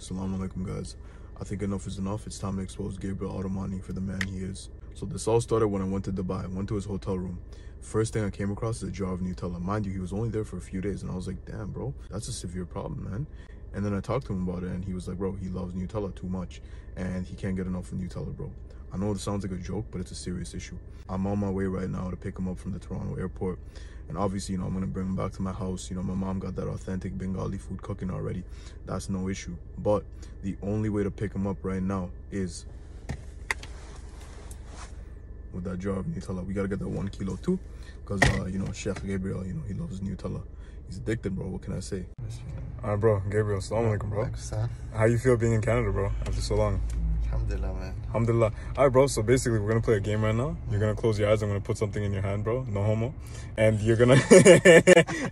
Assalamu alaikum, guys. I think enough is enough. It's time to expose Gabriel Armani for the man he is. So this all started when I went to Dubai. I went to his hotel room. First thing I came across is a jar of Nutella. Mind you, he was only there for a few days, and I was like, damn, bro, that's a severe problem, man. And then I talked to him about it, and he was like, bro, he loves Nutella too much, and he can't get enough of Nutella, bro. I know it sounds like a joke, but it's a serious issue. I'm on my way right now to pick him up from the Toronto airport. And obviously, you know, I'm gonna bring him back to my house. You know, my mom got that authentic Bengali food cooking already. That's no issue. But the only way to pick him up right now is with that jar of Nutella. We gotta get that one kilo too. Because, uh, you know, Chef Gabriel, you know, he loves Nutella. He's addicted, bro. What can I say? All right, bro. Gabriel, assalamu alaikum, bro. How you feel being in Canada, bro, after so long? Alhamdulillah, man. Alhamdulillah. All right, bro. So basically, we're gonna play a game right now. You're gonna close your eyes. I'm gonna put something in your hand, bro. No homo. And you're gonna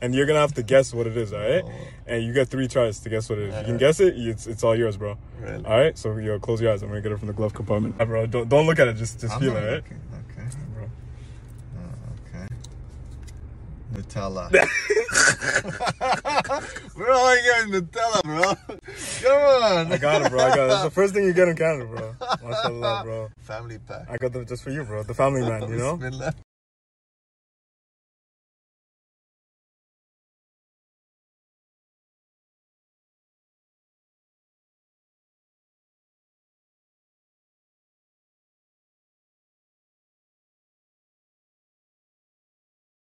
and you're gonna have to guess what it is. All right. Oh. And you get three tries to guess what it is. You can guess it. It's it's all yours, bro. Really? All right. So you close your eyes. I'm gonna get it from the glove compartment. All right, bro. Don't don't look at it. Just just I'm feel it. All right. looking. Okay. Bro. Uh, okay. Nutella. bro, I got Nutella, bro. Come on. I got it, bro. I got it. It's the first thing you